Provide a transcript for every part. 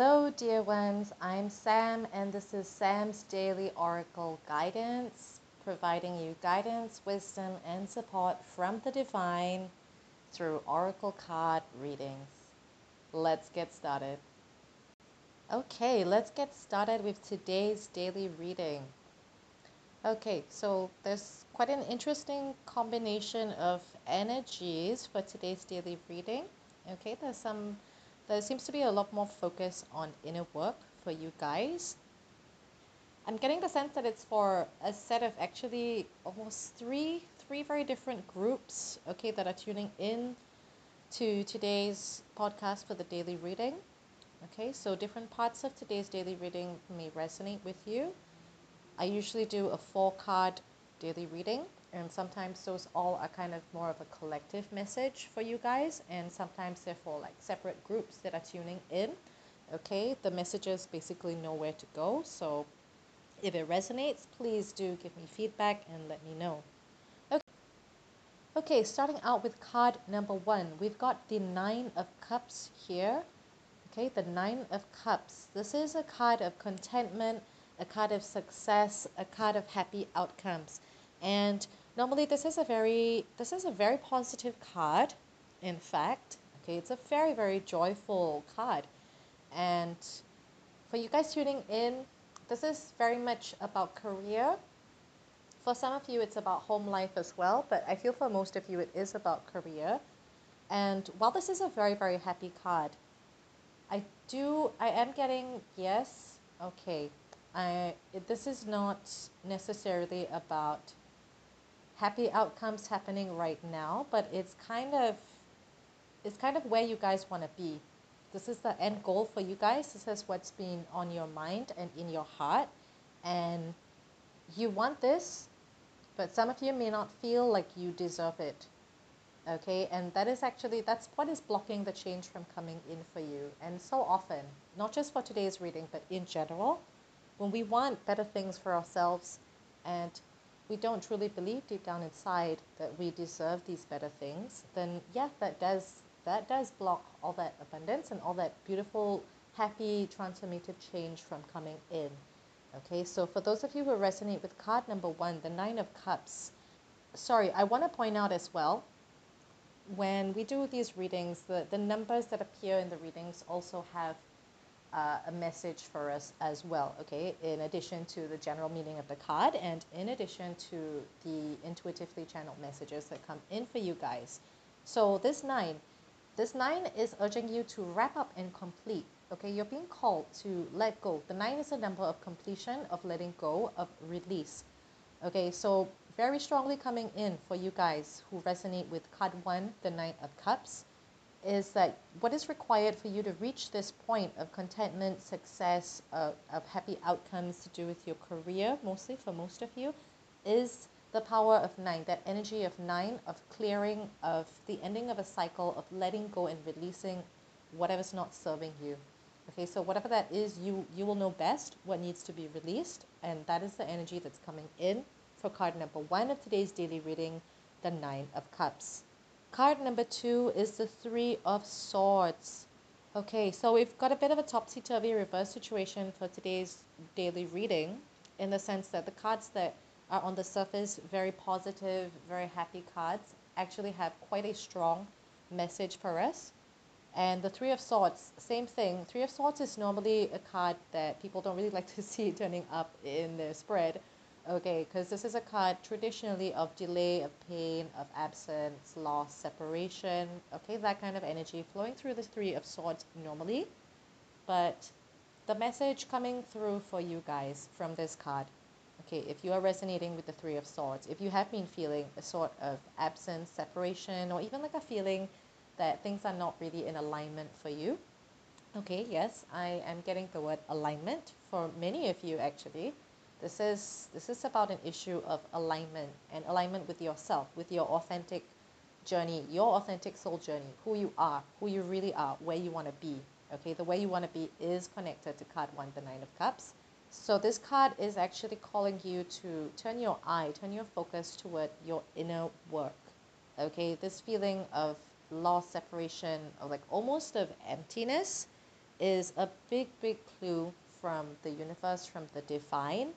Hello, dear ones. I'm Sam, and this is Sam's Daily Oracle Guidance, providing you guidance, wisdom, and support from the divine through Oracle card readings. Let's get started. Okay, let's get started with today's daily reading. Okay, so there's quite an interesting combination of energies for today's daily reading. Okay, there's some there seems to be a lot more focus on inner work for you guys. I'm getting the sense that it's for a set of actually almost three three very different groups, okay, that are tuning in to today's podcast for the daily reading. Okay, so different parts of today's daily reading may resonate with you. I usually do a four card daily reading and sometimes those all are kind of more of a collective message for you guys and sometimes they're for like separate groups that are tuning in okay? The messages basically know where to go so if it resonates please do give me feedback and let me know. Okay okay starting out with card number one. We've got the nine of cups here okay? The nine of cups. This is a card of contentment a card of success a card of happy outcomes. And normally this is a very this is a very positive card in fact. Okay it's a very very joyful card. And for you guys tuning in this is very much about career. For some of you it's about home life as well but i feel for most of you it is about career. And while this is a very very happy card i do i am getting yes okay i this is not necessarily about happy outcomes happening right now, but it's kind of it's kind of where you guys want to be. This is the end goal for you guys. This is what's been on your mind and in your heart. And you want this, but some of you may not feel like you deserve it. Okay, and that is actually that's what is blocking the change from coming in for you. And so often, not just for today's reading, but in general, when we want better things for ourselves and we don't truly believe deep down inside that we deserve these better things, then yeah, that does that does block all that abundance and all that beautiful, happy, transformative change from coming in. Okay, so for those of you who resonate with card number one, the Nine of Cups, sorry, I want to point out as well, when we do these readings, the, the numbers that appear in the readings also have uh, a message for us as well, okay, in addition to the general meaning of the card and in addition to the intuitively channeled messages that come in for you guys. So this nine, this nine is urging you to wrap up and complete. Okay, you're being called to let go. The nine is a number of completion, of letting go, of release. Okay, so very strongly coming in for you guys who resonate with card one, the Nine of Cups is that what is required for you to reach this point of contentment, success, uh, of happy outcomes to do with your career, mostly for most of you, is the power of nine, that energy of nine, of clearing, of the ending of a cycle, of letting go and releasing whatever's not serving you. Okay, so whatever that is, you you will know best what needs to be released, and that is the energy that's coming in for card number one of today's daily reading, the Nine of Cups. Card number two is the Three of Swords. Okay, so we've got a bit of a topsy-turvy reverse situation for today's daily reading in the sense that the cards that are on the surface very positive, very happy cards actually have quite a strong message for us. And the Three of Swords, same thing. Three of Swords is normally a card that people don't really like to see turning up in their spread Okay, because this is a card traditionally of delay, of pain, of absence, loss, separation. Okay, that kind of energy flowing through the Three of Swords normally. But the message coming through for you guys from this card, okay, if you are resonating with the Three of Swords, if you have been feeling a sort of absence, separation, or even like a feeling that things are not really in alignment for you, okay, yes, I am getting the word alignment for many of you actually this is this is about an issue of alignment and alignment with yourself, with your authentic journey, your authentic soul journey, who you are, who you really are, where you want to be. Okay, the way you want to be is connected to card one, the Nine of Cups. So this card is actually calling you to turn your eye, turn your focus toward your inner work. Okay, this feeling of loss, separation, or like almost of emptiness is a big, big clue from the universe, from the divine,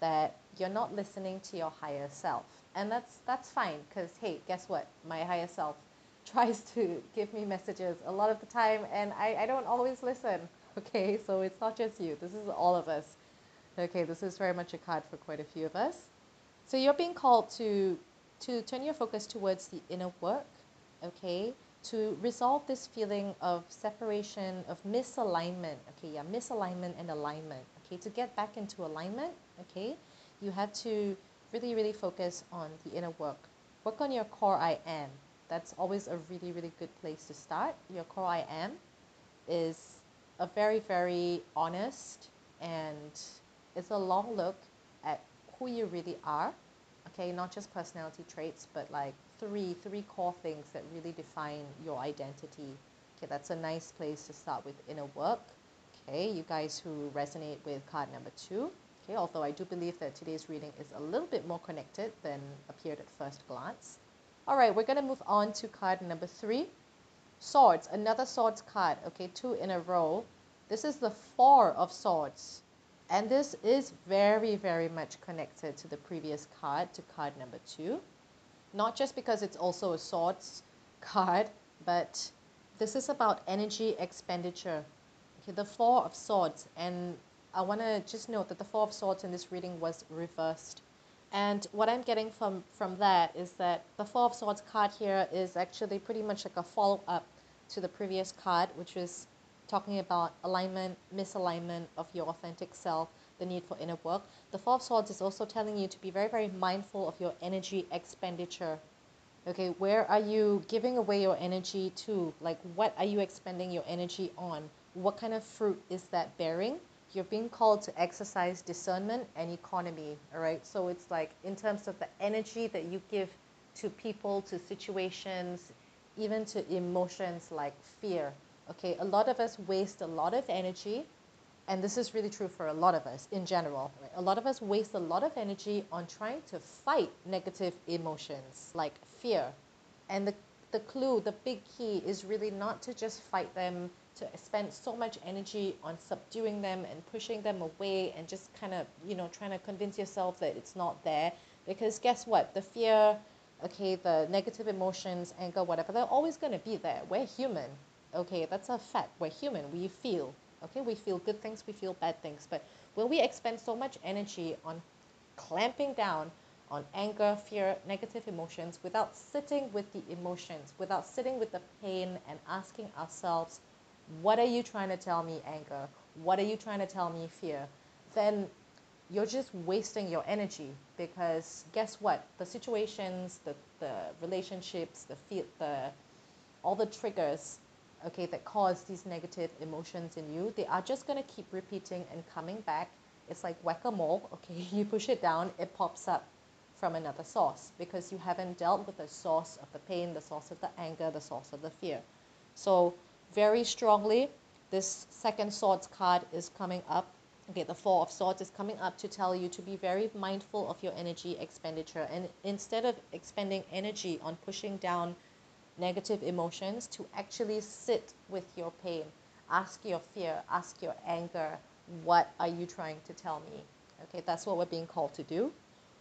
that you're not listening to your higher self. And that's that's fine because hey, guess what? My higher self tries to give me messages a lot of the time and I, I don't always listen. Okay, so it's not just you. This is all of us. Okay, this is very much a card for quite a few of us. So you're being called to to turn your focus towards the inner work, okay? To resolve this feeling of separation, of misalignment, okay, yeah, misalignment and alignment, okay? To get back into alignment, okay? You have to really, really focus on the inner work. Work on your core I am. That's always a really, really good place to start. Your core I am is a very, very honest and it's a long look at who you really are. Okay, not just personality traits, but like three, three core things that really define your identity. Okay, that's a nice place to start with inner work. Okay, you guys who resonate with card number two. Okay, although I do believe that today's reading is a little bit more connected than appeared at first glance. All right, we're going to move on to card number three. Swords, another swords card. Okay, two in a row. This is the four of swords. And this is very, very much connected to the previous card, to card number two. Not just because it's also a swords card, but this is about energy expenditure. Okay, the four of swords. And I want to just note that the four of swords in this reading was reversed. And what I'm getting from, from that is that the four of swords card here is actually pretty much like a follow-up to the previous card, which was talking about alignment, misalignment of your authentic self, the need for inner work. The Four of Swords is also telling you to be very, very mindful of your energy expenditure. Okay, where are you giving away your energy to? Like, what are you expending your energy on? What kind of fruit is that bearing? You're being called to exercise discernment and economy, all right? So it's like in terms of the energy that you give to people, to situations, even to emotions like fear, okay, a lot of us waste a lot of energy, and this is really true for a lot of us in general. Right? A lot of us waste a lot of energy on trying to fight negative emotions like fear. And the, the clue, the big key is really not to just fight them, to spend so much energy on subduing them and pushing them away and just kind of, you know, trying to convince yourself that it's not there. Because guess what? The fear, okay, the negative emotions, anger, whatever, they're always going to be there. We're human okay that's a fact we're human we feel okay we feel good things we feel bad things. But when we expend so much energy on clamping down on anger fear negative emotions without sitting with the emotions without sitting with the pain and asking ourselves what are you trying to tell me anger? What are you trying to tell me fear? then you're just wasting your energy because guess what? The situations the, the relationships the the all the triggers okay, that cause these negative emotions in you, they are just going to keep repeating and coming back. It's like whack-a-mole, okay, you push it down, it pops up from another source because you haven't dealt with the source of the pain, the source of the anger, the source of the fear. So very strongly, this second swords card is coming up. Okay, the four of swords is coming up to tell you to be very mindful of your energy expenditure. And instead of expending energy on pushing down negative emotions to actually sit with your pain. Ask your fear, ask your anger, what are you trying to tell me? Okay, that's what we're being called to do.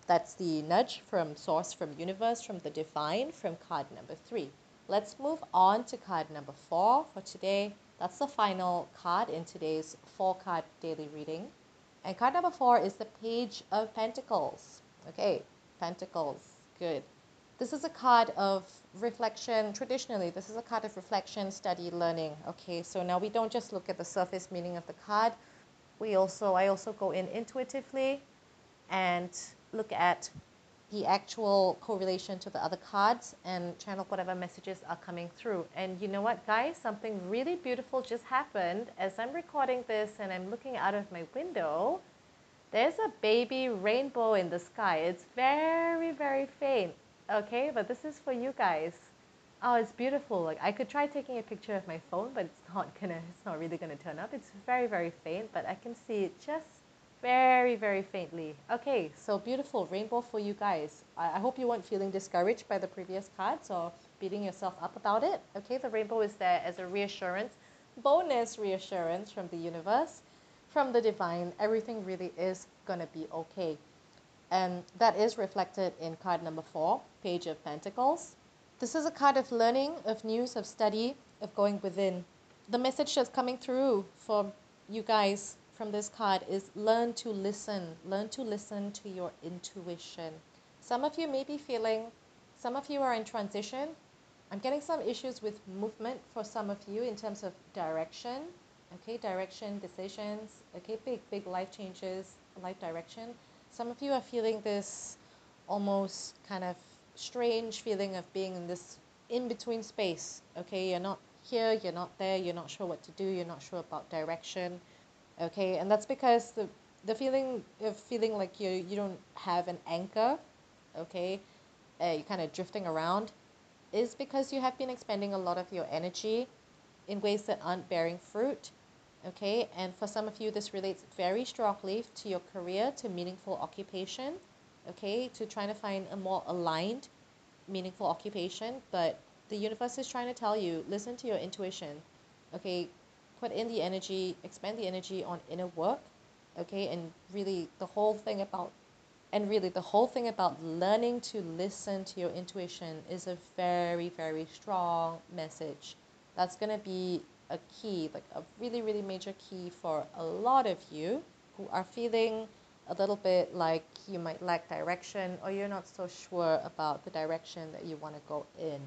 That's the nudge from source, from universe, from the divine, from card number three. Let's move on to card number four for today. That's the final card in today's four card daily reading. And card number four is the Page of Pentacles. Okay, Pentacles, good. This is a card of reflection. Traditionally, this is a card of reflection, study, learning. Okay, so now we don't just look at the surface meaning of the card. We also, I also go in intuitively and look at the actual correlation to the other cards and channel whatever messages are coming through. And you know what, guys? Something really beautiful just happened. As I'm recording this and I'm looking out of my window, there's a baby rainbow in the sky. It's very, very faint okay but this is for you guys. Oh it's beautiful. Like I could try taking a picture of my phone but it's not gonna it's not really gonna turn up. It's very very faint but I can see it just very very faintly. Okay so beautiful rainbow for you guys. I, I hope you weren't feeling discouraged by the previous cards or beating yourself up about it. Okay the rainbow is there as a reassurance bonus reassurance from the universe, from the divine. Everything really is to be okay. And that is reflected in card number four, Page of Pentacles. This is a card of learning, of news, of study, of going within. The message that's coming through for you guys from this card is learn to listen. Learn to listen to your intuition. Some of you may be feeling, some of you are in transition. I'm getting some issues with movement for some of you in terms of direction. Okay, direction, decisions. Okay, big, big life changes, life direction. Some of you are feeling this almost kind of strange feeling of being in this in between space. Okay, you're not here, you're not there, you're not sure what to do, you're not sure about direction. Okay, and that's because the the feeling of feeling like you you don't have an anchor, okay, uh, you're kind of drifting around, is because you have been expending a lot of your energy in ways that aren't bearing fruit. Okay, and for some of you, this relates very strongly to your career, to meaningful occupation, okay, to trying to find a more aligned, meaningful occupation. But the universe is trying to tell you listen to your intuition, okay, put in the energy, expend the energy on inner work, okay, and really the whole thing about and really the whole thing about learning to listen to your intuition is a very very strong message. That's going to be a key like a really really major key for a lot of you who are feeling a little bit like you might lack direction or you're not so sure about the direction that you want to go in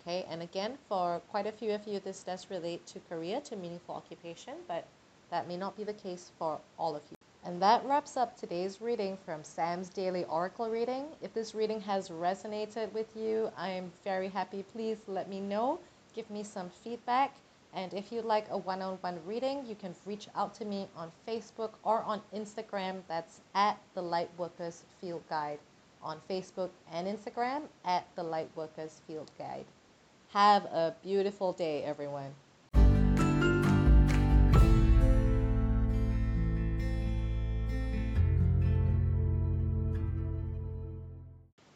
okay and again for quite a few of you this does relate to career to meaningful occupation but that may not be the case for all of you and that wraps up today's reading from Sam's Daily Oracle reading. If this reading has resonated with you, I am very happy. Please let me know. Give me some feedback. And if you'd like a one on one reading, you can reach out to me on Facebook or on Instagram. That's at the Lightworkers Field Guide. On Facebook and Instagram, at the Lightworkers Field Guide. Have a beautiful day, everyone.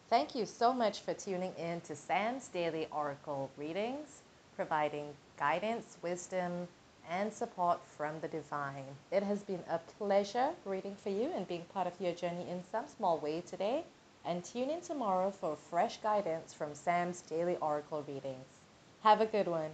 Thank you so much for tuning in to Sam's Daily Oracle readings, providing guidance, wisdom, and support from the divine. It has been a pleasure reading for you and being part of your journey in some small way today. And tune in tomorrow for fresh guidance from Sam's Daily Oracle readings. Have a good one.